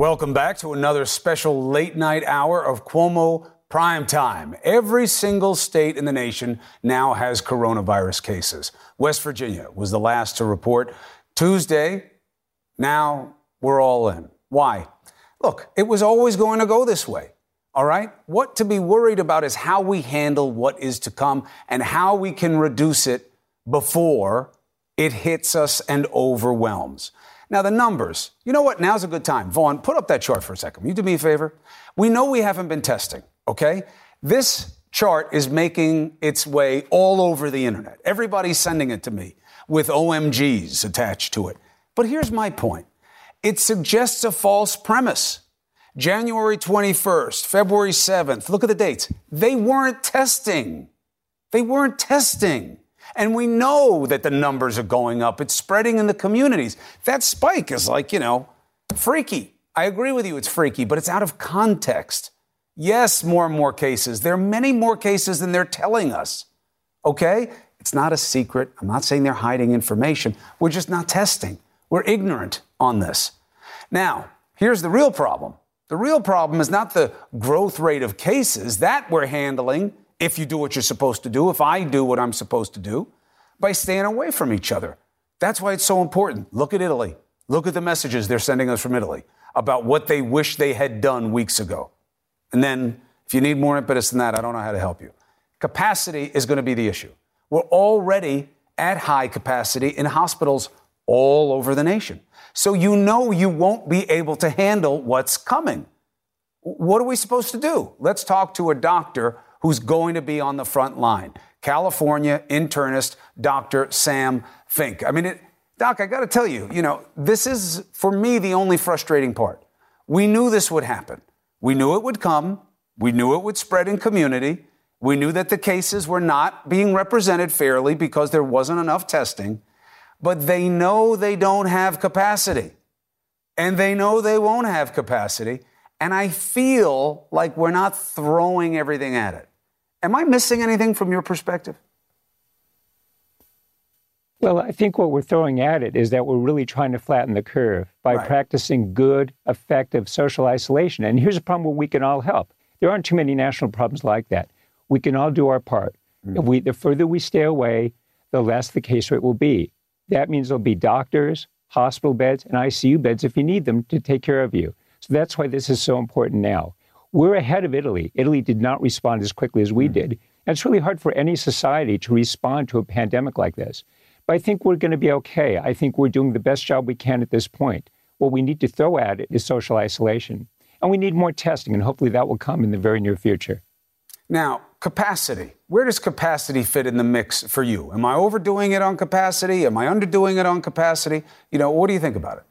Welcome back to another special late night hour of Cuomo Prime Time. Every single state in the nation now has coronavirus cases. West Virginia was the last to report Tuesday. Now we're all in. Why? Look, it was always going to go this way. All right? What to be worried about is how we handle what is to come and how we can reduce it before it hits us and overwhelms. Now, the numbers, you know what? Now's a good time. Vaughn, put up that chart for a second. You do me a favor? We know we haven't been testing, okay? This chart is making its way all over the internet. Everybody's sending it to me with OMGs attached to it. But here's my point it suggests a false premise. January 21st, February 7th, look at the dates. They weren't testing. They weren't testing. And we know that the numbers are going up. It's spreading in the communities. That spike is like, you know, freaky. I agree with you, it's freaky, but it's out of context. Yes, more and more cases. There are many more cases than they're telling us. Okay? It's not a secret. I'm not saying they're hiding information. We're just not testing. We're ignorant on this. Now, here's the real problem. The real problem is not the growth rate of cases that we're handling if you do what you're supposed to do, if I do what I'm supposed to do, by staying away from each other. That's why it's so important. Look at Italy. Look at the messages they're sending us from Italy about what they wish they had done weeks ago. And then, if you need more impetus than that, I don't know how to help you. Capacity is going to be the issue. We're already at high capacity in hospitals all over the nation. So you know you won't be able to handle what's coming. What are we supposed to do? Let's talk to a doctor who's going to be on the front line. California internist Dr. Sam Fink. I mean, it, Doc, I got to tell you, you know, this is for me the only frustrating part. We knew this would happen. We knew it would come. We knew it would spread in community. We knew that the cases were not being represented fairly because there wasn't enough testing. But they know they don't have capacity. And they know they won't have capacity. And I feel like we're not throwing everything at it. Am I missing anything from your perspective? Well, I think what we're throwing at it is that we're really trying to flatten the curve by right. practicing good, effective social isolation. And here's a problem where we can all help. There aren't too many national problems like that. We can all do our part. Mm. We, the further we stay away, the less the case rate will be. That means there'll be doctors, hospital beds, and ICU beds if you need them to take care of you. So that's why this is so important now. We're ahead of Italy. Italy did not respond as quickly as we mm. did. And it's really hard for any society to respond to a pandemic like this. But I think we're going to be okay. I think we're doing the best job we can at this point. What we need to throw at it is social isolation. And we need more testing, and hopefully that will come in the very near future. Now, capacity. Where does capacity fit in the mix for you? Am I overdoing it on capacity? Am I underdoing it on capacity? You know, what do you think about it?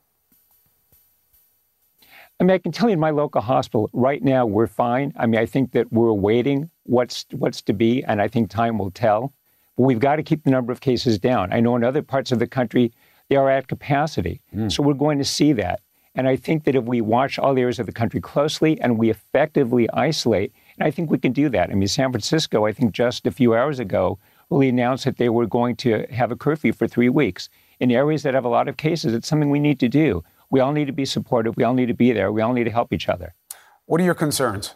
I mean, I can tell you in my local hospital right now we're fine. I mean, I think that we're awaiting what's what's to be, and I think time will tell. But we've got to keep the number of cases down. I know in other parts of the country they are at capacity, mm. so we're going to see that. And I think that if we watch all areas of the country closely and we effectively isolate, and I think we can do that. I mean, San Francisco, I think just a few hours ago, really announced that they were going to have a curfew for three weeks. In areas that have a lot of cases, it's something we need to do. We all need to be supportive. We all need to be there. We all need to help each other. What are your concerns?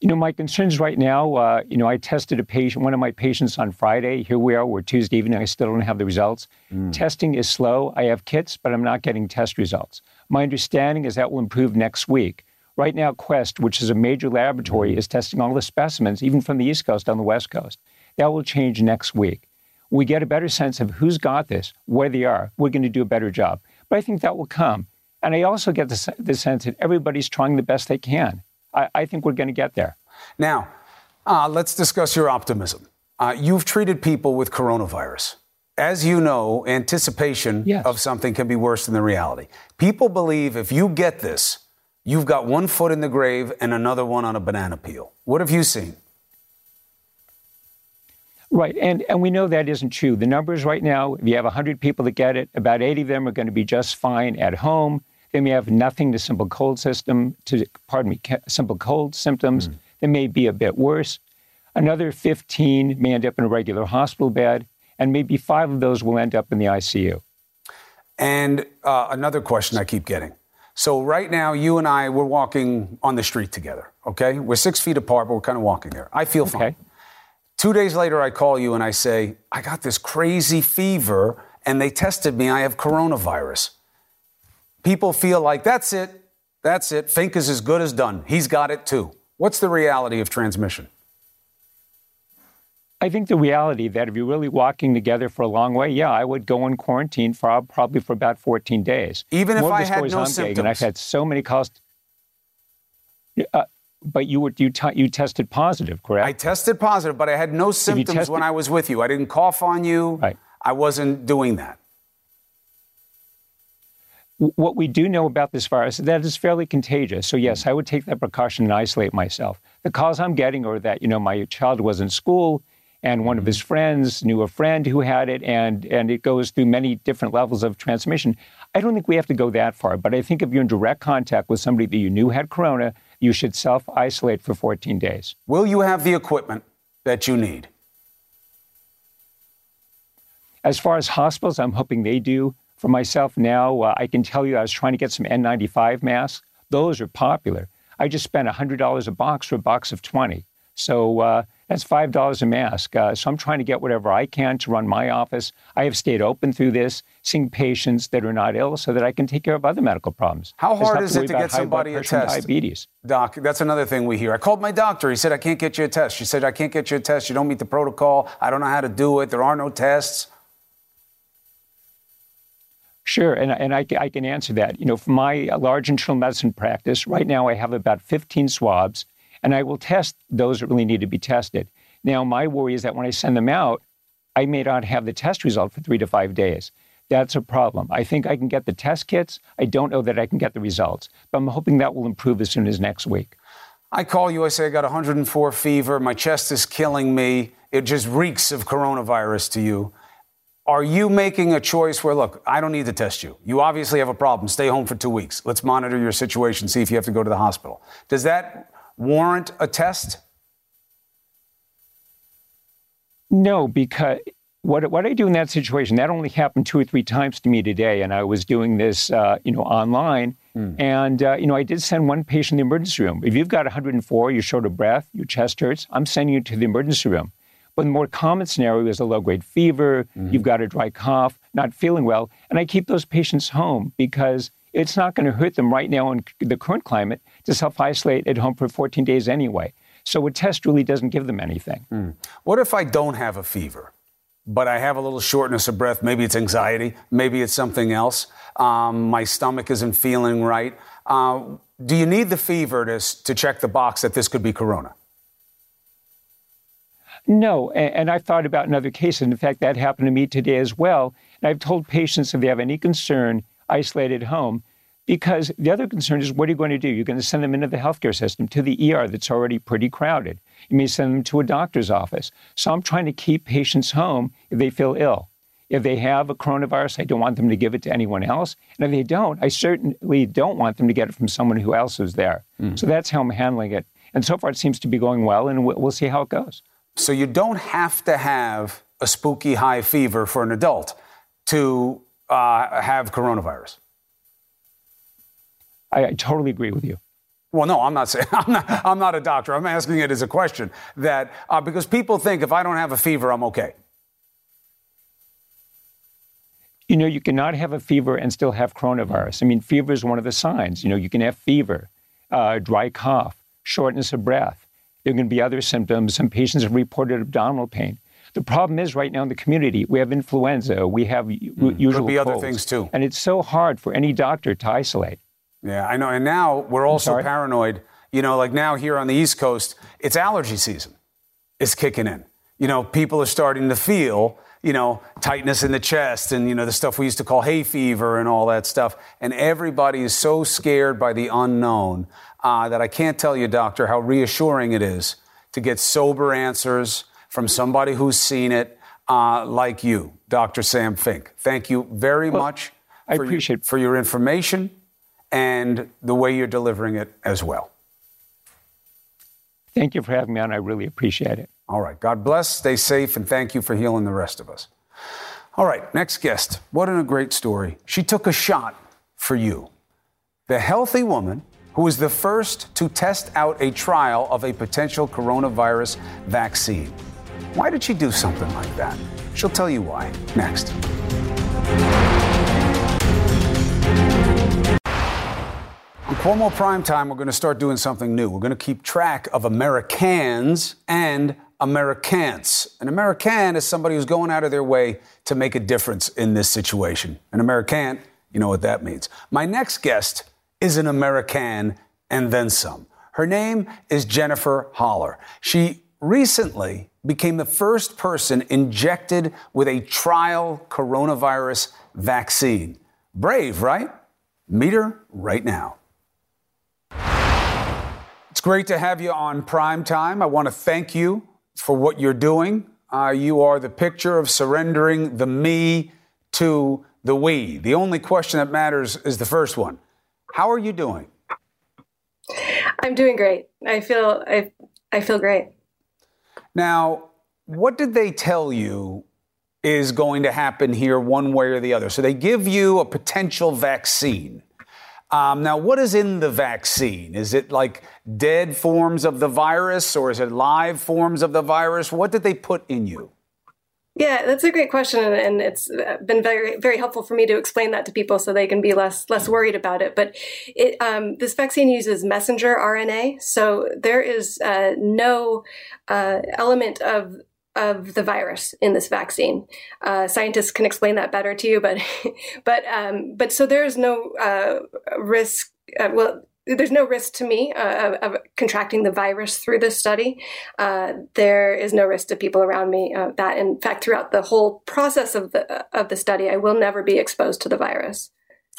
You know, my concerns right now, uh, you know, I tested a patient, one of my patients on Friday. Here we are, we're Tuesday evening. I still don't have the results. Mm. Testing is slow. I have kits, but I'm not getting test results. My understanding is that will improve next week. Right now, Quest, which is a major laboratory, mm. is testing all the specimens, even from the East Coast on the West Coast. That will change next week we get a better sense of who's got this, where they are, we're going to do a better job. But I think that will come. And I also get the, the sense that everybody's trying the best they can. I, I think we're going to get there. Now, uh, let's discuss your optimism. Uh, you've treated people with coronavirus. As you know, anticipation yes. of something can be worse than the reality. People believe if you get this, you've got one foot in the grave and another one on a banana peel. What have you seen? Right. And, and we know that isn't true. The numbers right now, if you have 100 people that get it, about 80 of them are going to be just fine at home. They may have nothing to simple cold system, to, pardon me, simple cold symptoms. Mm. They may be a bit worse. Another 15 may end up in a regular hospital bed, and maybe five of those will end up in the ICU. And uh, another question I keep getting. So right now, you and I, we're walking on the street together. Okay, we're six feet apart, but we're kind of walking there. I feel okay. fine. Two days later, I call you and I say, I got this crazy fever, and they tested me. I have coronavirus. People feel like that's it. That's it. Fink is as good as done. He's got it too. What's the reality of transmission? I think the reality that if you're really walking together for a long way, yeah, I would go in quarantine for probably for about 14 days. Even More if I had no symptoms. And I've had so many calls. Uh, but you were you, t- you tested positive, correct? I tested positive, but I had no symptoms tested- when I was with you. I didn't cough on you. Right. I wasn't doing that. What we do know about this virus is that it's fairly contagious. So yes, I would take that precaution and isolate myself. The calls I'm getting are that you know my child was in school and one of his mm-hmm. friends knew a friend who had it, and, and it goes through many different levels of transmission. I don't think we have to go that far, but I think if you're in direct contact with somebody that you knew had corona, you should self isolate for 14 days. Will you have the equipment that you need? As far as hospitals, I'm hoping they do. For myself now, uh, I can tell you I was trying to get some N95 masks. Those are popular. I just spent $100 a box for a box of 20. So uh, that's $5 a mask. Uh, so I'm trying to get whatever I can to run my office. I have stayed open through this, seeing patients that are not ill so that I can take care of other medical problems. How hard is it to get somebody a test? Diabetes. Doc, that's another thing we hear. I called my doctor. He said, I can't get you a test. She said, I can't get you a test. You don't meet the protocol. I don't know how to do it. There are no tests. Sure, and, and I, I can answer that. You know, for my large internal medicine practice, right now I have about 15 swabs and I will test those that really need to be tested. Now, my worry is that when I send them out, I may not have the test result for three to five days. That's a problem. I think I can get the test kits. I don't know that I can get the results, but I'm hoping that will improve as soon as next week. I call you, I say I got 104 fever, my chest is killing me. It just reeks of coronavirus to you. Are you making a choice where, look, I don't need to test you. You obviously have a problem. Stay home for two weeks. Let's monitor your situation, see if you have to go to the hospital. Does that warrant a test? No, because what what I do in that situation that only happened two or three times to me today, and I was doing this, uh, you know, online. Mm. And uh, you know, I did send one patient in the emergency room. If you've got 104, you're short of breath, your chest hurts, I'm sending you to the emergency room. But the more common scenario is a low grade fever, mm-hmm. you've got a dry cough, not feeling well, and I keep those patients home because it's not going to hurt them right now in the current climate to self isolate at home for 14 days anyway. So a test really doesn't give them anything. Mm. What if I don't have a fever, but I have a little shortness of breath? Maybe it's anxiety, maybe it's something else. Um, my stomach isn't feeling right. Uh, do you need the fever to, to check the box that this could be corona? No, and, and I've thought about another case, and in fact, that happened to me today as well. And I've told patients if they have any concern, isolated home. Because the other concern is what are you going to do? You're going to send them into the healthcare system, to the ER that's already pretty crowded. You may send them to a doctor's office. So I'm trying to keep patients home if they feel ill. If they have a coronavirus, I don't want them to give it to anyone else. And if they don't, I certainly don't want them to get it from someone who else is there. Mm. So that's how I'm handling it. And so far, it seems to be going well, and we'll see how it goes. So you don't have to have a spooky high fever for an adult to uh, have coronavirus. I, I totally agree with you. Well, no, I'm not saying I'm not, I'm not a doctor. I'm asking it as a question that uh, because people think if I don't have a fever, I'm okay. You know, you cannot have a fever and still have coronavirus. I mean, fever is one of the signs. You know, you can have fever, uh, dry cough, shortness of breath. There can be other symptoms. Some patients have reported abdominal pain. The problem is right now in the community, we have influenza, we have mm. usual Could be colds, other things too. And it's so hard for any doctor to isolate. Yeah, I know. And now we're also paranoid. You know, like now here on the East Coast, it's allergy season. It's kicking in. You know, people are starting to feel, you know, tightness in the chest and, you know, the stuff we used to call hay fever and all that stuff. And everybody is so scared by the unknown uh, that I can't tell you, doctor, how reassuring it is to get sober answers from somebody who's seen it, uh, like you, Dr. Sam Fink. Thank you very well, much. I appreciate your, for your information and the way you're delivering it as well. Thank you for having me on. I really appreciate it. All right. God bless. Stay safe, and thank you for healing the rest of us. All right, next guest. What a great story. She took a shot for you. The healthy woman who was the first to test out a trial of a potential coronavirus vaccine. Why did she do something like that? She'll tell you why next. On Cuomo Primetime, we're going to start doing something new. We're going to keep track of Americans and Americans. An American is somebody who's going out of their way to make a difference in this situation. An American, you know what that means. My next guest is an American and then some. Her name is Jennifer Haller. She recently became the first person injected with a trial coronavirus vaccine. Brave, right? Meet her right now. It's great to have you on Prime Time. I want to thank you for what you're doing. Uh, you are the picture of surrendering the me to the we. The only question that matters is the first one. How are you doing? I'm doing great. I feel I I feel great. Now, what did they tell you is going to happen here one way or the other? So they give you a potential vaccine. Um, now, what is in the vaccine? Is it like dead forms of the virus or is it live forms of the virus? What did they put in you? Yeah, that's a great question, and it's been very, very helpful for me to explain that to people so they can be less less worried about it. But it, um, this vaccine uses messenger RNA, so there is uh, no uh, element of of the virus in this vaccine. Uh, scientists can explain that better to you, but but um, but so there is no uh, risk. Uh, well, there's no risk to me uh, of, of, contracting the virus through this study. Uh, there is no risk to people around me. Uh, that, in fact, throughout the whole process of the of the study, I will never be exposed to the virus.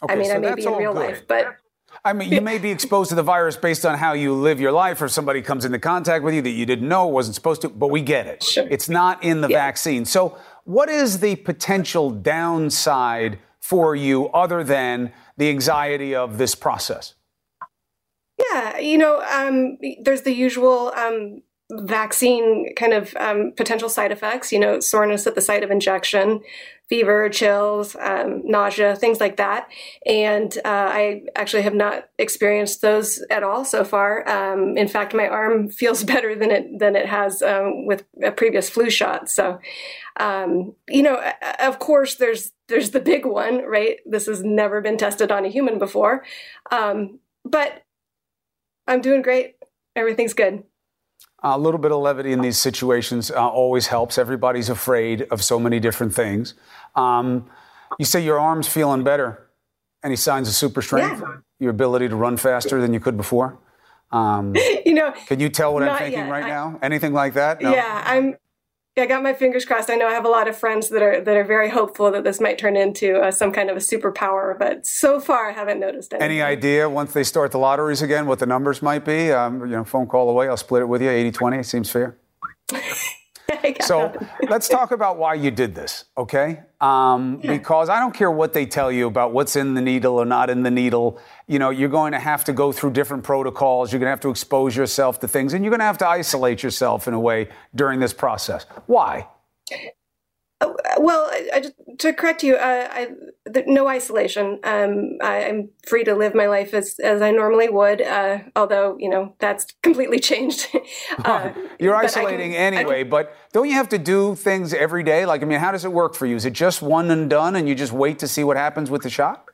Okay, I mean, so I may be in real good. life, but I mean, you may be exposed to the virus based on how you live your life, or somebody comes into contact with you that you didn't know wasn't supposed to, but we get it. Sure. It's not in the yeah. vaccine. So, what is the potential downside for you other than the anxiety of this process? Yeah, you know, um, there's the usual um, vaccine kind of um, potential side effects, you know, soreness at the site of injection, fever, chills, um, nausea, things like that. And uh, I actually have not experienced those at all so far. Um, in fact, my arm feels better than it than it has um, with a previous flu shot. So, um, you know, of course, there's there's the big one, right? This has never been tested on a human before, um, but I'm doing great. Everything's good. A little bit of levity in these situations uh, always helps. Everybody's afraid of so many different things. Um, you say your arm's feeling better. Any signs of super strength? Yeah. Your ability to run faster than you could before? Um, you know, can you tell what I'm thinking yet. right I, now? Anything like that? No? Yeah, I'm. I got my fingers crossed. I know I have a lot of friends that are that are very hopeful that this might turn into uh, some kind of a superpower, but so far I haven't noticed anything. Any idea once they start the lotteries again what the numbers might be? Um, you know, phone call away. I'll split it with you. 80-20. Seems fair. so let's talk about why you did this, okay? Um, because I don't care what they tell you about what's in the needle or not in the needle. You know, you're going to have to go through different protocols. You're going to have to expose yourself to things, and you're going to have to isolate yourself in a way during this process. Why? Oh, well, I, I, to correct you, uh, I, no isolation. Um, I, am free to live my life as, as I normally would, uh, although, you know, that's completely changed. uh, You're isolating can, anyway, can, but don't you have to do things every day? Like, I mean, how does it work for you? Is it just one and done and you just wait to see what happens with the shot?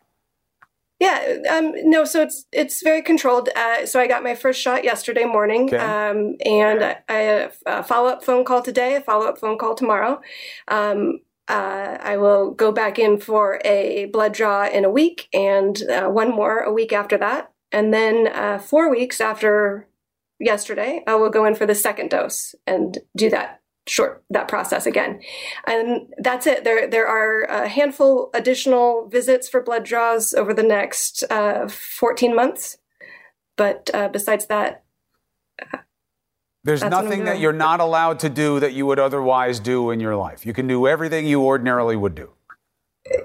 Yeah, um, no. So it's it's very controlled. Uh, so I got my first shot yesterday morning, okay. um, and a follow up phone call today, a follow up phone call tomorrow. Um, uh, I will go back in for a blood draw in a week, and uh, one more a week after that, and then uh, four weeks after yesterday, I will go in for the second dose and do that short that process again. And that's it. There there are a handful additional visits for blood draws over the next uh, 14 months. But uh, besides that there's nothing that you're not allowed to do that you would otherwise do in your life you can do everything you ordinarily would do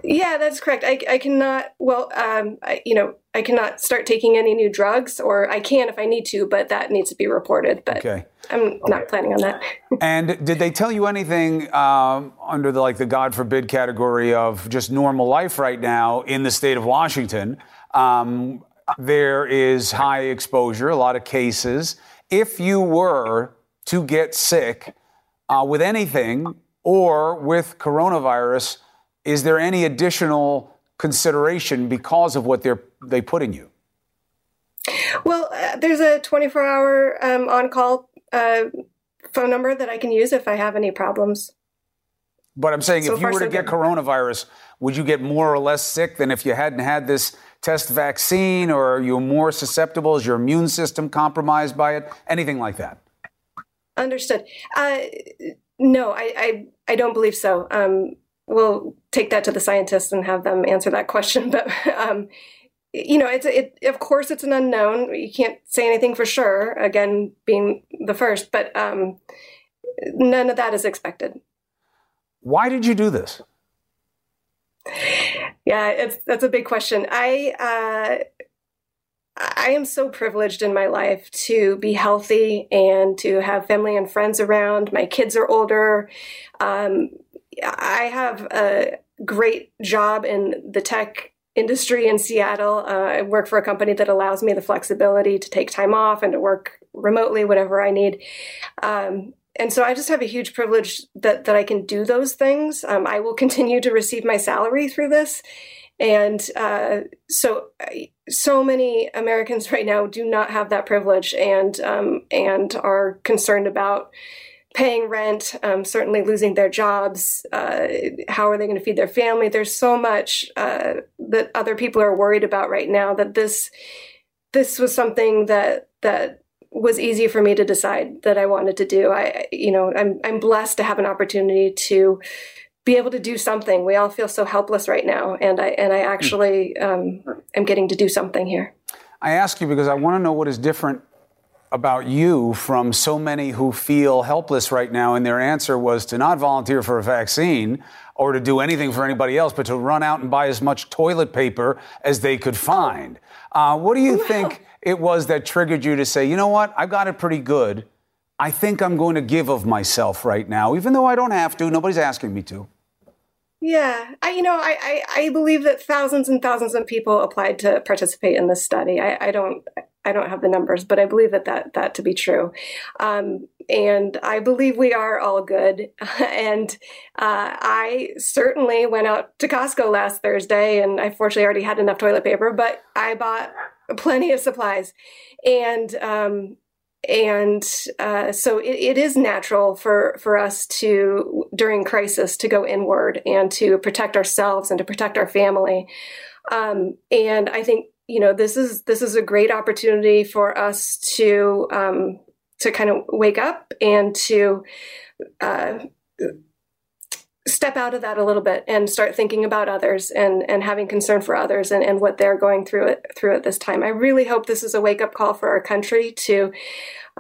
Yeah, that's correct. I, I cannot, well, um, I, you know, I cannot start taking any new drugs, or I can if I need to, but that needs to be reported. But okay. I'm not planning on that. and did they tell you anything um, under the like the God forbid category of just normal life right now in the state of Washington? Um, there is high exposure, a lot of cases. If you were to get sick uh, with anything or with coronavirus, is there any additional consideration because of what they're they putting you? Well, uh, there's a 24 hour um, on call uh, phone number that I can use if I have any problems. But I'm saying so if you were to get coronavirus, would you get more or less sick than if you hadn't had this test vaccine, or are you more susceptible? Is your immune system compromised by it? Anything like that? Understood. Uh, no, I, I, I don't believe so. Um, we'll take that to the scientists and have them answer that question. But um, you know, it's it. Of course, it's an unknown. You can't say anything for sure. Again, being the first, but um, none of that is expected. Why did you do this? Yeah, it's that's a big question. I uh, I am so privileged in my life to be healthy and to have family and friends around. My kids are older. Um, I have a great job in the tech industry in Seattle. Uh, I work for a company that allows me the flexibility to take time off and to work remotely, whatever I need. Um, and so I just have a huge privilege that that I can do those things. Um, I will continue to receive my salary through this, and uh, so so many Americans right now do not have that privilege and um, and are concerned about paying rent, um, certainly losing their jobs. Uh, how are they going to feed their family? There's so much uh, that other people are worried about right now that this this was something that that was easy for me to decide that I wanted to do. I you know I'm I'm blessed to have an opportunity to be able to do something. We all feel so helpless right now, and I and I actually um, am getting to do something here. I ask you because I want to know what is different about you from so many who feel helpless right now, and their answer was to not volunteer for a vaccine or to do anything for anybody else, but to run out and buy as much toilet paper as they could find. Uh, what do you think it was that triggered you to say, you know what, I've got it pretty good. I think I'm going to give of myself right now, even though I don't have to. Nobody's asking me to. Yeah, I you know I, I, I believe that thousands and thousands of people applied to participate in this study. I, I don't I don't have the numbers, but I believe that that, that to be true. Um, and I believe we are all good. and uh, I certainly went out to Costco last Thursday, and I fortunately already had enough toilet paper, but I bought plenty of supplies. And um, and uh, so it, it is natural for for us to during crisis to go inward and to protect ourselves and to protect our family. Um, and I think you know this is this is a great opportunity for us to um, to kind of wake up and to uh, step out of that a little bit and start thinking about others and and having concern for others and, and what they're going through it through at this time. I really hope this is a wake up call for our country to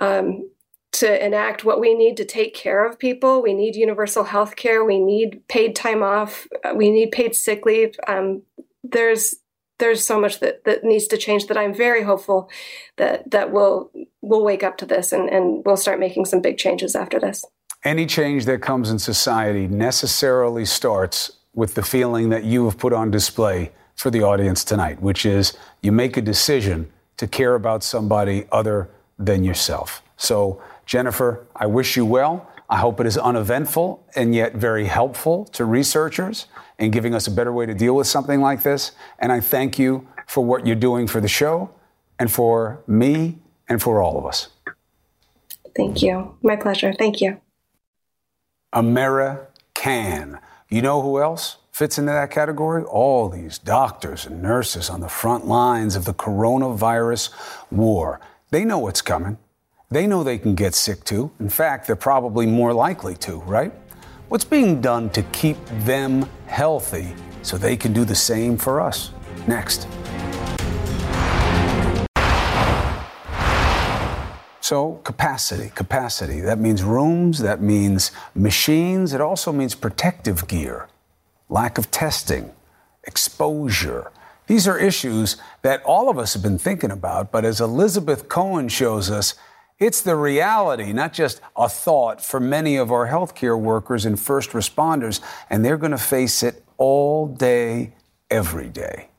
um, to enact what we need to take care of people. We need universal health care. We need paid time off. We need paid sick leave. Um, there's there's so much that, that needs to change that I'm very hopeful that that we'll we'll wake up to this and, and we'll start making some big changes after this. Any change that comes in society necessarily starts with the feeling that you have put on display for the audience tonight, which is you make a decision to care about somebody other than yourself. So, Jennifer, I wish you well. I hope it is uneventful and yet very helpful to researchers in giving us a better way to deal with something like this. And I thank you for what you're doing for the show and for me and for all of us. Thank you. My pleasure. Thank you. American. You know who else fits into that category? All these doctors and nurses on the front lines of the coronavirus war. They know what's coming. They know they can get sick too. In fact, they're probably more likely to, right? What's being done to keep them healthy so they can do the same for us? Next. So, capacity, capacity. That means rooms, that means machines, it also means protective gear, lack of testing, exposure. These are issues that all of us have been thinking about, but as Elizabeth Cohen shows us, it's the reality, not just a thought for many of our healthcare workers and first responders, and they're going to face it all day, every day.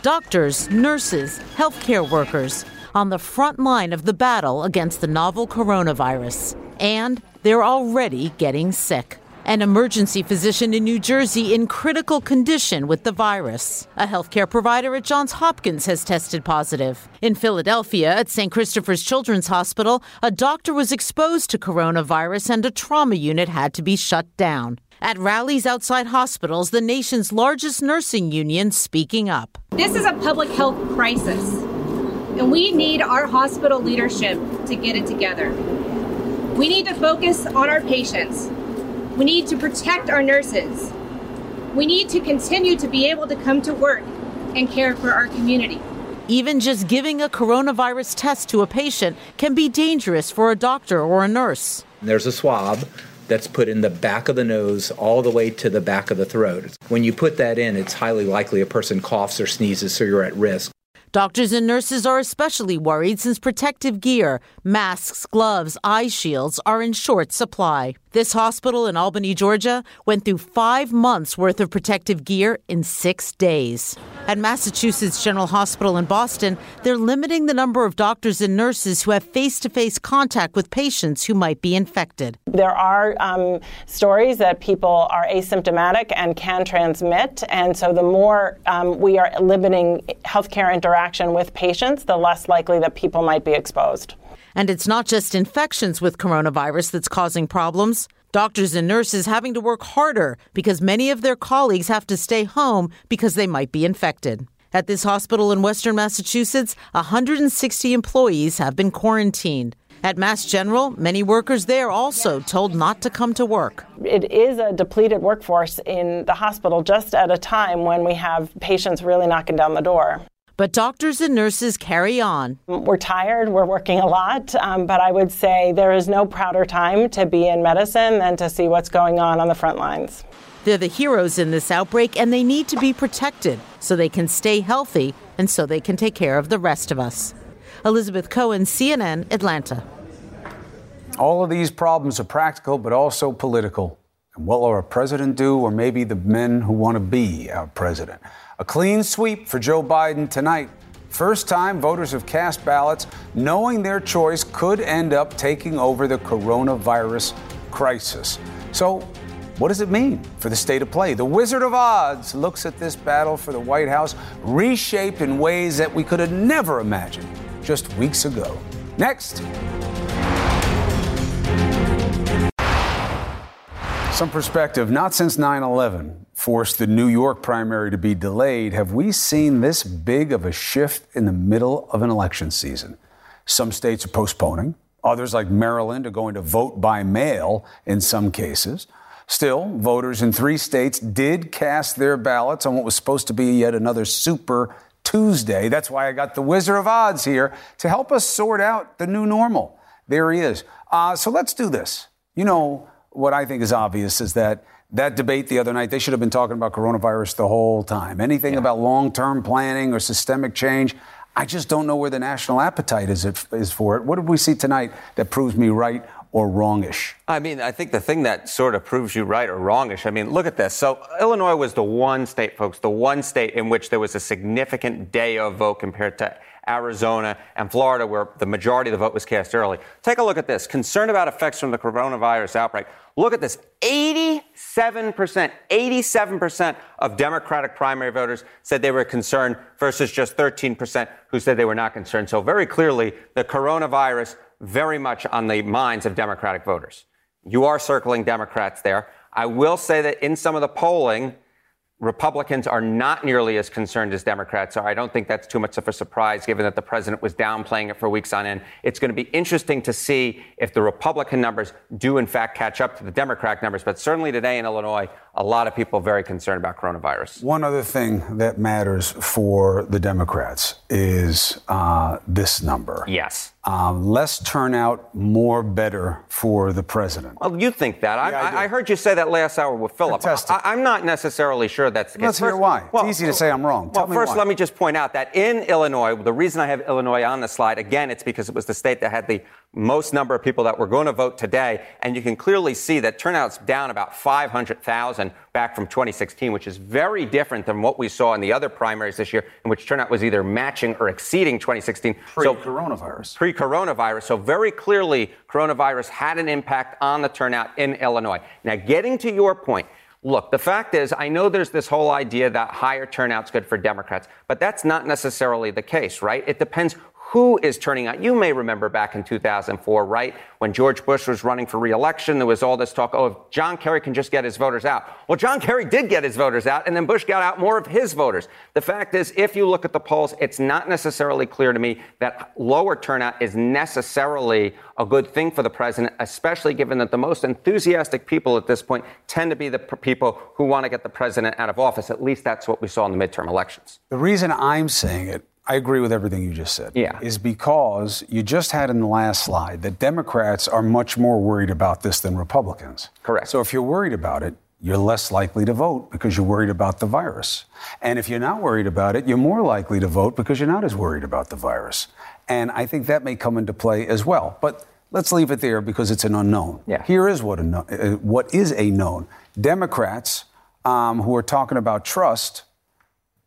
Doctors, nurses, healthcare workers on the front line of the battle against the novel coronavirus. And they're already getting sick an emergency physician in New Jersey in critical condition with the virus. A healthcare provider at Johns Hopkins has tested positive. In Philadelphia, at St. Christopher's Children's Hospital, a doctor was exposed to coronavirus and a trauma unit had to be shut down. At rallies outside hospitals, the nation's largest nursing union speaking up. This is a public health crisis, and we need our hospital leadership to get it together. We need to focus on our patients we need to protect our nurses. We need to continue to be able to come to work and care for our community. Even just giving a coronavirus test to a patient can be dangerous for a doctor or a nurse. There's a swab that's put in the back of the nose all the way to the back of the throat. When you put that in, it's highly likely a person coughs or sneezes, so you're at risk. Doctors and nurses are especially worried since protective gear, masks, gloves, eye shields are in short supply. This hospital in Albany, Georgia, went through five months worth of protective gear in six days. At Massachusetts General Hospital in Boston, they're limiting the number of doctors and nurses who have face to face contact with patients who might be infected. There are um, stories that people are asymptomatic and can transmit, and so the more um, we are limiting healthcare interaction with patients, the less likely that people might be exposed. And it's not just infections with coronavirus that's causing problems. Doctors and nurses having to work harder because many of their colleagues have to stay home because they might be infected. At this hospital in Western Massachusetts, 160 employees have been quarantined. At Mass General, many workers there also told not to come to work. It is a depleted workforce in the hospital just at a time when we have patients really knocking down the door. But doctors and nurses carry on. We're tired, we're working a lot, um, but I would say there is no prouder time to be in medicine than to see what's going on on the front lines. They're the heroes in this outbreak, and they need to be protected so they can stay healthy and so they can take care of the rest of us. Elizabeth Cohen, CNN, Atlanta. All of these problems are practical but also political. And what will our president do, or maybe the men who want to be our president? A clean sweep for Joe Biden tonight. First time voters have cast ballots knowing their choice could end up taking over the coronavirus crisis. So, what does it mean for the state of play? The Wizard of Odds looks at this battle for the White House reshaped in ways that we could have never imagined just weeks ago. Next. Some perspective, not since 9 11 forced the New York primary to be delayed, have we seen this big of a shift in the middle of an election season? Some states are postponing, others, like Maryland, are going to vote by mail in some cases. Still, voters in three states did cast their ballots on what was supposed to be yet another super Tuesday. That's why I got the Wizard of Odds here to help us sort out the new normal. There he is. Uh, so let's do this. You know, what I think is obvious is that that debate the other night, they should have been talking about coronavirus the whole time. Anything yeah. about long term planning or systemic change, I just don't know where the national appetite is, is for it. What did we see tonight that proves me right or wrongish? I mean, I think the thing that sort of proves you right or wrongish, I mean, look at this. So, Illinois was the one state, folks, the one state in which there was a significant day of vote compared to Arizona, and Florida, where the majority of the vote was cast early. Take a look at this. Concern about effects from the coronavirus outbreak. Look at this. 87%, 87% of Democratic primary voters said they were concerned versus just 13% who said they were not concerned. So very clearly, the coronavirus very much on the minds of Democratic voters. You are circling Democrats there. I will say that in some of the polling, Republicans are not nearly as concerned as Democrats are. I don't think that's too much of a surprise given that the president was downplaying it for weeks on end. It's going to be interesting to see if the Republican numbers do in fact catch up to the Democratic numbers. But certainly today in Illinois, a lot of people very concerned about coronavirus. One other thing that matters for the Democrats is uh, this number. Yes. Um, less turnout, more better for the president. Well, you think that. Yeah, I, I, I, heard you say that last hour with Philip. I, am not necessarily sure that's the case. Let's hear why. Well, it's easy to say I'm wrong. Well, Tell first, why. let me just point out that in Illinois, the reason I have Illinois on the slide, again, it's because it was the state that had the most number of people that were going to vote today. And you can clearly see that turnout's down about 500,000 back from 2016, which is very different than what we saw in the other primaries this year, in which turnout was either matching or exceeding 2016. Pre-coronavirus. So, pre-coronavirus. So very clearly, coronavirus had an impact on the turnout in Illinois. Now, getting to your point, Look, the fact is, I know there's this whole idea that higher turnout's good for Democrats, but that's not necessarily the case, right? It depends who is turning out. You may remember back in 2004, right? When George Bush was running for reelection, there was all this talk, oh, if John Kerry can just get his voters out. Well, John Kerry did get his voters out, and then Bush got out more of his voters. The fact is, if you look at the polls, it's not necessarily clear to me that lower turnout is necessarily a good thing for the president, especially given that the most enthusiastic people at this point tend to be the people who want to get the president out of office. At least that's what we saw in the midterm elections. The reason I'm saying it I agree with everything you just said. Yeah. Is because you just had in the last slide that Democrats are much more worried about this than Republicans. Correct. So if you're worried about it, you're less likely to vote because you're worried about the virus. And if you're not worried about it, you're more likely to vote because you're not as worried about the virus. And I think that may come into play as well. But let's leave it there because it's an unknown. Yeah. Here is what, a, uh, what is a known. Democrats um, who are talking about trust.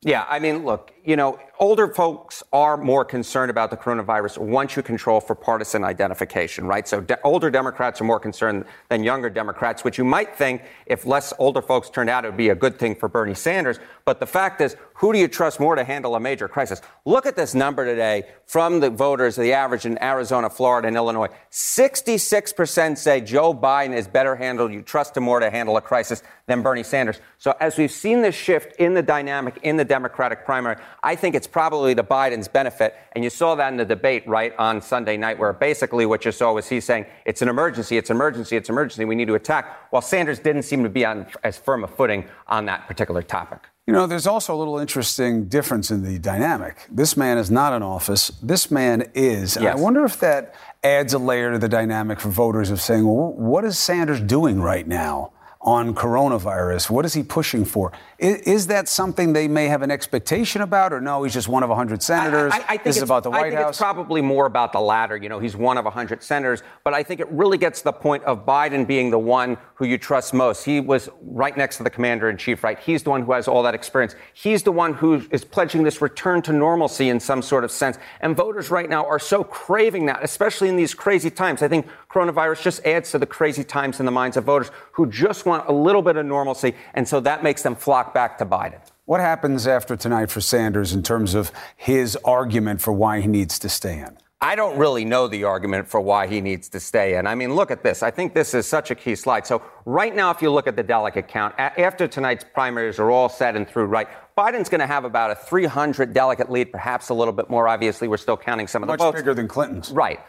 Yeah, I mean, look, you know, older folks are more concerned about the coronavirus once you control for partisan identification, right? So de- older Democrats are more concerned than younger Democrats, which you might think if less older folks turned out, it would be a good thing for Bernie Sanders. But the fact is, who do you trust more to handle a major crisis? Look at this number today from the voters, the average in Arizona, Florida, and Illinois. 66% say Joe Biden is better handled. You trust him more to handle a crisis than Bernie Sanders. So as we've seen this shift in the dynamic in the Democratic primary, I think it's probably to Biden's benefit. And you saw that in the debate, right, on Sunday night, where basically what you saw was he saying, it's an emergency, it's an emergency, it's an emergency, we need to attack, while Sanders didn't seem to be on as firm a footing on that particular topic. You know, there's also a little interesting difference in the dynamic. This man is not in office. This man is. Yes. I wonder if that adds a layer to the dynamic for voters of saying, well, what is Sanders doing right now? on coronavirus? What is he pushing for? Is, is, that something they may have an expectation about, or no, he's just one of 100 senators? I, I, I think this is about the White I think House. It's probably more about the latter. You know, he's one of 100 senators, but I think it really gets to the point of Biden being the one who you trust most. He was right next to the commander in chief, right? He's the one who has all that experience. He's the one who is pledging this return to normalcy in some sort of sense. And voters right now are so craving that, especially in these crazy times. I think coronavirus just adds to the crazy times in the minds of voters who just want a little bit of normalcy. And so that makes them flock back to Biden. What happens after tonight for Sanders in terms of his argument for why he needs to stay in? I don't really know the argument for why he needs to stay in. I mean, look at this. I think this is such a key slide. So, right now, if you look at the delegate count, after tonight's primaries are all set and through, right, Biden's going to have about a 300 delegate lead, perhaps a little bit more. Obviously, we're still counting some of Much the votes. Much bigger than Clinton's. Right.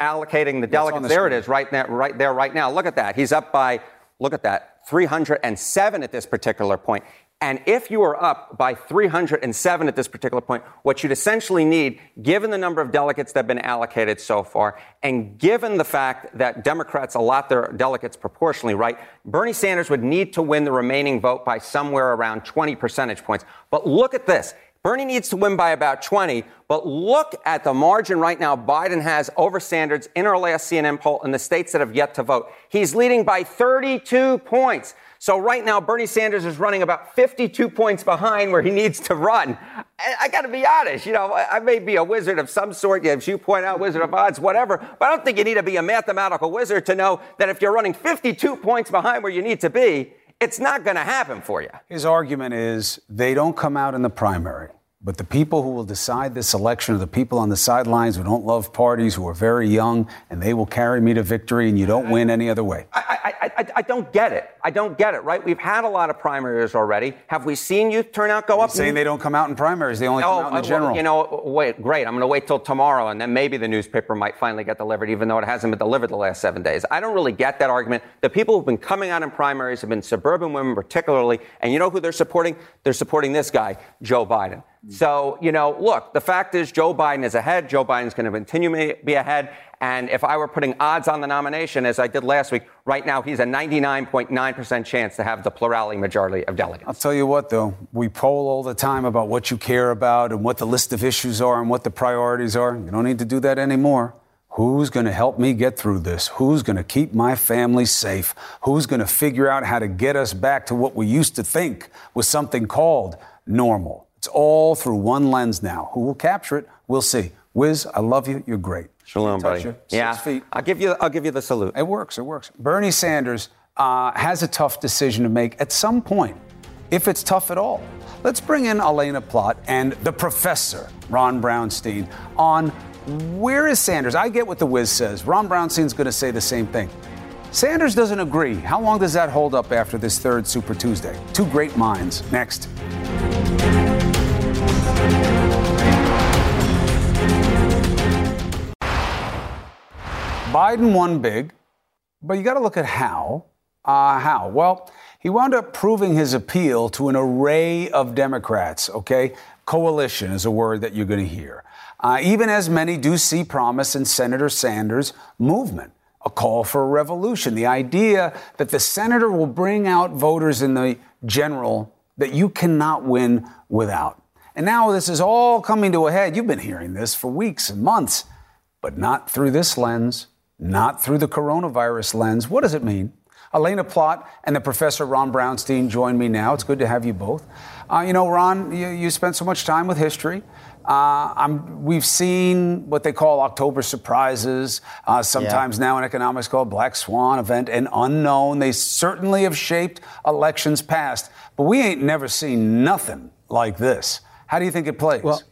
Allocating the delegates. The there screen? it is, right there, right there, right now. Look at that. He's up by, look at that, 307 at this particular point. And if you are up by 307 at this particular point, what you'd essentially need, given the number of delegates that have been allocated so far, and given the fact that Democrats allot their delegates proportionally, right, Bernie Sanders would need to win the remaining vote by somewhere around 20 percentage points. But look at this. Bernie needs to win by about 20, but look at the margin right now Biden has over Sanders in our last CNN poll in the states that have yet to vote. He's leading by 32 points. So right now, Bernie Sanders is running about 52 points behind where he needs to run. I, I got to be honest, you know, I, I, may be a wizard of some sort, as you point out, wizard of odds, whatever, but I don't think you need to be a mathematical wizard to know that if you're running 52 points behind where you need to be, it's not going to happen for you. His argument is they don't come out in the primary. But the people who will decide this election are the people on the sidelines who don't love parties, who are very young, and they will carry me to victory, and you don't win any other way. I, I, I, I, don't get it. I don't get it, right? We've had a lot of primaries already. Have we seen youth turnout go up? Saying they don't come out in primaries. They only come oh, out in the uh, general. Well, you know, wait, great. I'm going to wait till tomorrow, and then maybe the newspaper might finally get delivered, even though it hasn't been delivered the last seven days. I don't really get that argument. The people who've been coming out in primaries have been suburban women, particularly. And you know who they're supporting? They're supporting this guy, Joe Biden. So, you know, look, the fact is Joe Biden is ahead. Joe Biden's going to continue to be ahead. And if I were putting odds on the nomination, as I did last week, right now he's a 99.9% chance to have the plurality majority of delegates. I'll tell you what, though, we poll all the time about what you care about and what the list of issues are and what the priorities are. You don't need to do that anymore. Who's going to help me get through this? Who's going to keep my family safe? Who's going to figure out how to get us back to what we used to think was something called normal? All through one lens now. Who will capture it? We'll see. Wiz, I love you. You're great. Shalom, buddy. You. Yeah, feet. I'll give you. I'll give you the salute. It works. It works. Bernie Sanders uh, has a tough decision to make at some point, if it's tough at all. Let's bring in Elaina Plott and the professor, Ron Brownstein, on where is Sanders. I get what the Wiz says. Ron Brownstein's going to say the same thing. Sanders doesn't agree. How long does that hold up after this third Super Tuesday? Two great minds. Next. Biden won big, but you got to look at how. Uh, how? Well, he wound up proving his appeal to an array of Democrats, okay? Coalition is a word that you're going to hear. Uh, even as many do see promise in Senator Sanders' movement, a call for a revolution. The idea that the senator will bring out voters in the general that you cannot win without. And now this is all coming to a head. You've been hearing this for weeks and months, but not through this lens, not through the coronavirus lens. What does it mean? Elaina Plott and the professor Ron Brownstein join me now. It's good to have you both. Uh, you know, Ron, you, you spent so much time with history. Uh, we've seen what they call October surprises, uh, sometimes yeah. now in economics called black swan event, and unknown. They certainly have shaped elections past, but we ain't never seen nothing like this. How do you think it plays? Well,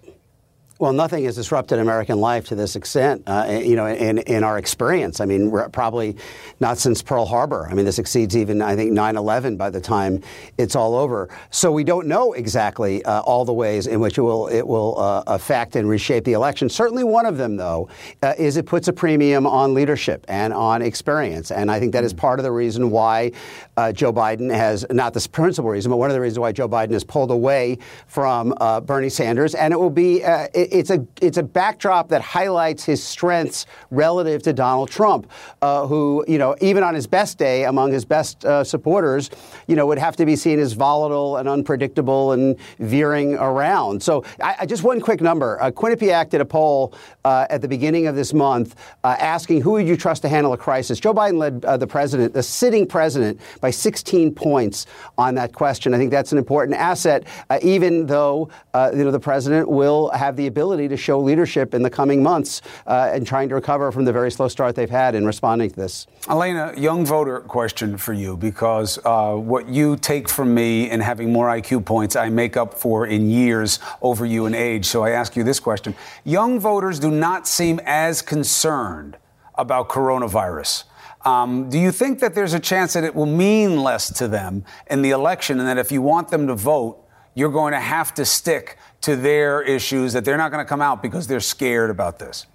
well, nothing has disrupted American life to this extent, uh, you know, in, in our experience. I mean, probably not since Pearl Harbor. I mean, this exceeds even, I think, 9 11 by the time it's all over. So we don't know exactly uh, all the ways in which it will, it will uh, affect and reshape the election. Certainly, one of them, though, uh, is it puts a premium on leadership and on experience. And I think that is hmm. part of the reason why uh, Joe Biden has, not the principal reason, but one of the reasons why Joe Biden has pulled away from uh, Bernie Sanders. And it will be, it, it's a it's a backdrop that highlights his strengths relative to Donald Trump, uh, who you know even on his best day among his best uh, supporters, you know would have to be seen as volatile and unpredictable and veering around. So I, I just one quick number: uh, Quinnipiac did a poll uh, at the beginning of this month uh, asking who would you trust to handle a crisis. Joe Biden led uh, the president, the sitting president, by 16 points on that question. I think that's an important asset, even though you know the president will have the ability to show leadership in the coming months uh, in trying to recover from the very slow start they've had in responding to this. Elaina, young voter question for you because uh, what you take from me in having more IQ points, I make up for in years over you in age. So I ask you this question Young voters do not seem as concerned about coronavirus. Um, do you think that there's a chance that it will mean less to them in the election and that if you want them to vote, you're going to have to stick to their issues, that they're not going to come out because they're scared about this?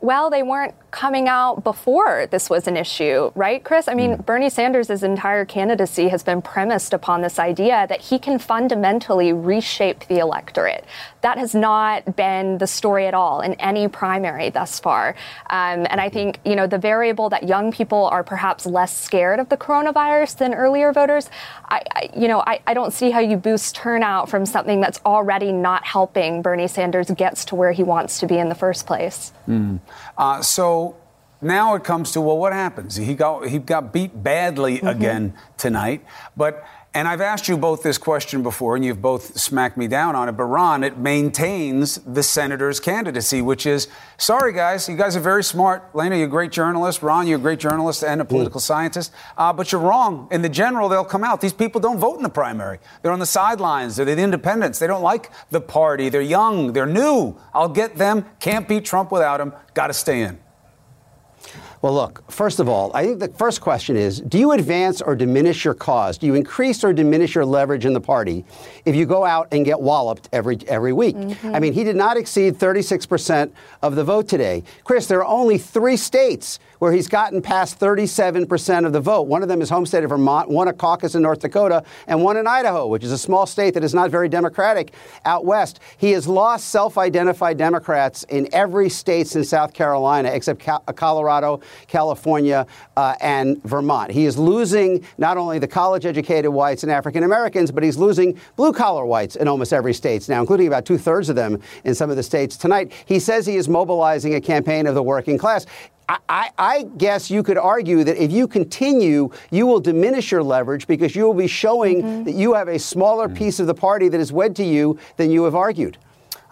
Well, they weren't coming out before this was an issue, right, Chris? I mean, mm. Bernie Sanders' entire candidacy has been premised upon this idea that he can fundamentally reshape the electorate. That has not been the story at all in any primary thus far. Um, and I think, you know, the variable that young people are perhaps less scared of the coronavirus than earlier voters, I, I you know, I, I don't see how you boost turnout from something that's already not helping Bernie Sanders gets to where he wants to be in the first place. Mm. Uh, so now it comes to well, what happens? He got he got beat badly mm-hmm. again tonight, but. And I've asked you both this question before, and you've both smacked me down on it. But Ron, it maintains the senator's candidacy, which is sorry, guys, you guys are very smart. Lena, you're a great journalist. Ron, you're a great journalist and a political mm. scientist. Uh, but you're wrong. In the general, they'll come out. These people don't vote in the primary. They're on the sidelines. They're the independents. They don't like the party. They're young. They're new. I'll get them. Can't beat Trump without him. Got to stay in. Well, look, first of all, I think the first question is do you advance or diminish your cause? Do you increase or diminish your leverage in the party if you go out and get walloped every, every week? Mm-hmm. I mean, he did not exceed 36% of the vote today. Chris, there are only three states where he's gotten past 37% of the vote. One of them is home state of Vermont, one a caucus in North Dakota, and one in Idaho, which is a small state that is not very Democratic out west. He has lost self identified Democrats in every state since South Carolina, except Colorado, California, uh, and Vermont. He is losing not only the college educated whites and African Americans, but he's losing blue collar whites in almost every state now, including about two thirds of them in some of the states tonight. He says he is mobilizing a campaign of the working class. I, I, guess you could argue that if you continue, you will diminish your leverage because you will be showing mm-hmm. that you have a smaller piece of the party that is wed to you than you have argued.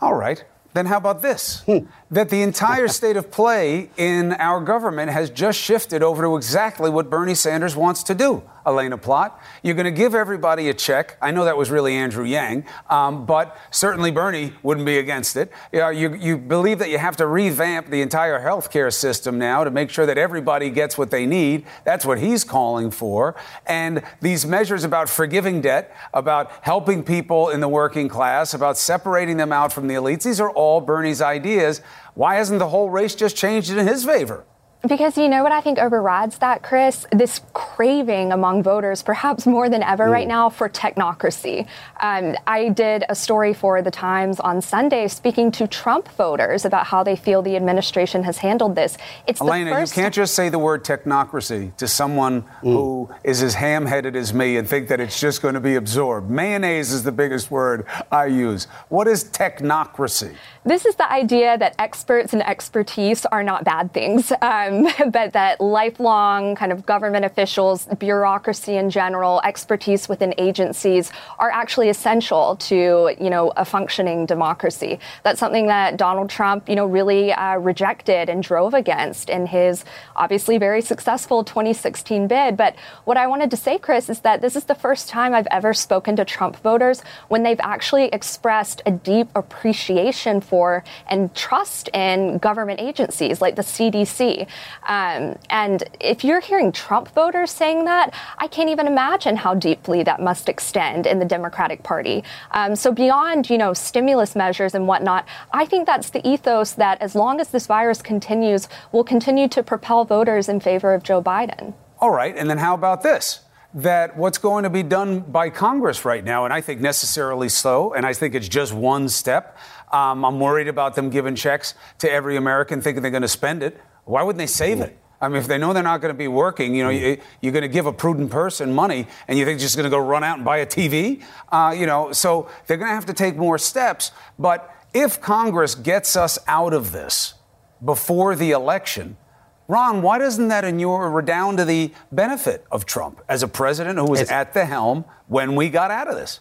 All right. Then how about this? Hmm. that the entire state of play in our government has just shifted over to exactly what Bernie Sanders wants to do. Elaina Plott, you're going to give everybody a check. I know that was really Andrew Yang, um, but certainly Bernie wouldn't be against it. You, know, you, you believe that you have to revamp the entire healthcare system now to make sure that everybody gets what they need. That's what he's calling for. And these measures about forgiving debt, about helping people in the working class, about separating them out from the elites, these are all Bernie's ideas. Why hasn't the whole race just changed in his favor? Because you know what I think overrides that, Chris? This craving among voters, perhaps more than ever mm. right now, for technocracy. Um, I did a story for The Times on Sunday speaking to Trump voters about how they feel the administration has handled this. It's Elaina, first... you can't just say the word technocracy to someone mm. who is as ham headed as me and think that it's just going to be absorbed. Mayonnaise is the biggest word I use. What is technocracy? This is the idea that experts and expertise are not bad things. Um, um, but that lifelong kind of government officials, bureaucracy in general, expertise within agencies are actually essential to, you know, a functioning democracy. That's something that Donald Trump, you know, really uh, rejected and drove against in his obviously very successful 2016 bid. But what I wanted to say, Chris, is that this is the first time I've ever spoken to Trump voters when they've actually expressed a deep appreciation for and trust in government agencies like the CDC. Um, and if you're hearing Trump voters saying that, I can't even imagine how deeply that must extend in the Democratic Party. Um, so beyond, you know, stimulus measures and whatnot, I think that's the ethos that as long as this virus continues, will continue to propel voters in favor of Joe Biden. All right. And then how about this? that what's going to be done by Congress right now, and I think necessarily so, and I think it's just one step. Um, I'm worried about them giving checks to every American thinking they're going to spend it. Why wouldn't they save it? I mean, if they know they're not going to be working, you know, you, are going to give a prudent person money, and you think just going to go run out and buy a TV, uh, you know. So they're going to have to take more steps. But if Congress gets us out of this before the election, Ron, why doesn't that inure redound to the benefit of Trump as a president who was it's, at the helm when we got out of this?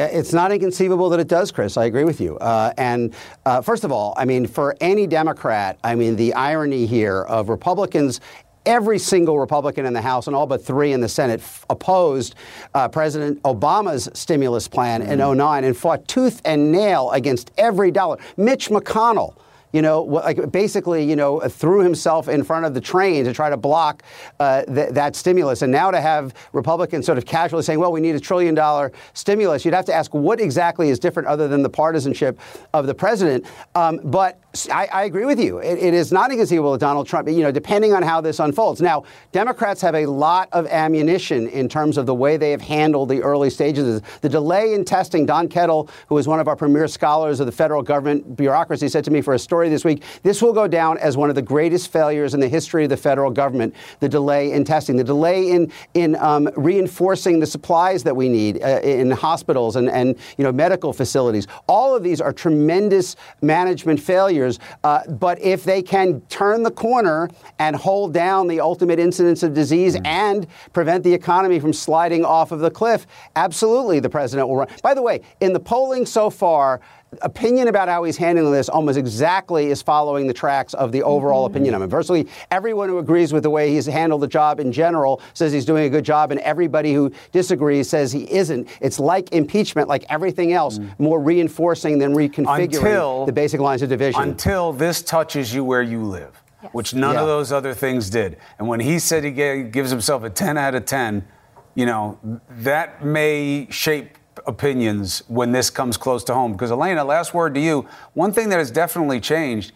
It's not inconceivable that it does, Chris. I agree with you. Uh, and uh, first of all, I mean, for any Democrat, I mean, the irony here of Republicans every single Republican in the House and all but three in the Senate f- opposed uh, President Obama's stimulus plan mm-hmm. in 09 and fought tooth and nail against every dollar. Mitch McConnell you know, like basically, you know, threw himself in front of the train to try to block uh, th- that stimulus. And now to have Republicans sort of casually saying, well, we need a trillion dollar stimulus, you'd have to ask what exactly is different other than the partisanship of the president. Um, but I, I, agree with you. It, it is not inconceivable that Donald Trump, you know, depending on how this unfolds. Now, Democrats have a lot of ammunition in terms of the way they have handled the early stages. The delay in testing, Don Kettl, who is one of our premier scholars of the federal government bureaucracy, said to me for a story this week, this will go down as one of the greatest failures in the history of the federal government, the delay in testing, the delay in, in um, reinforcing the supplies that we need uh, in hospitals and, and, you know, medical facilities. All of these are tremendous management failures. Uh, but if they can turn the corner and hold down the ultimate incidence of disease mm. and prevent the economy from sliding off of the cliff, absolutely the president will run. By the way, in the polling so far, opinion about how he's handling this almost exactly is following the tracks of the overall mm-hmm. opinion of him. Virtually everyone who agrees with the way he's handled the job in general says he's doing a good job, and everybody who disagrees says he isn't. It's like impeachment, like everything else, mm. more reinforcing than reconfiguring until, the basic lines of division. Until this touches you where you live. yes. which none yeah. of those other things did. And when he said he gives himself a 10 out of 10, you know, that may shape opinions when this comes close to home. Because, Elaina, last word to you. One thing that has definitely changed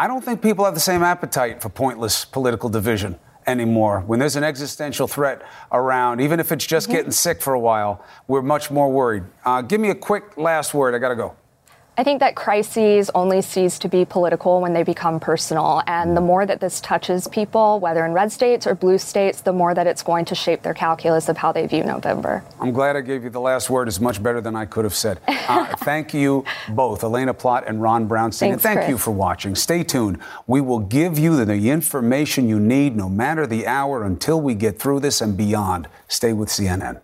I don't think people have the same appetite for pointless political division anymore. When there's an existential threat around, even if it's just mm-hmm. getting sick for a while, we're much more worried. Uh, give me a quick last word. I got to go. I think that crises only cease to be political when they become personal. And the more that this touches people, whether in red states or blue states, the more that it's going to shape their calculus of how they view November. I'm glad I gave you the last word. It's much better than I could have said. Uh, thank you both, Elaina Plott and Ron Brownstein. Thanks, and thank Chris. you for watching. Stay tuned. We will give you the information you need no matter the hour until we get through this and beyond. Stay with CNN.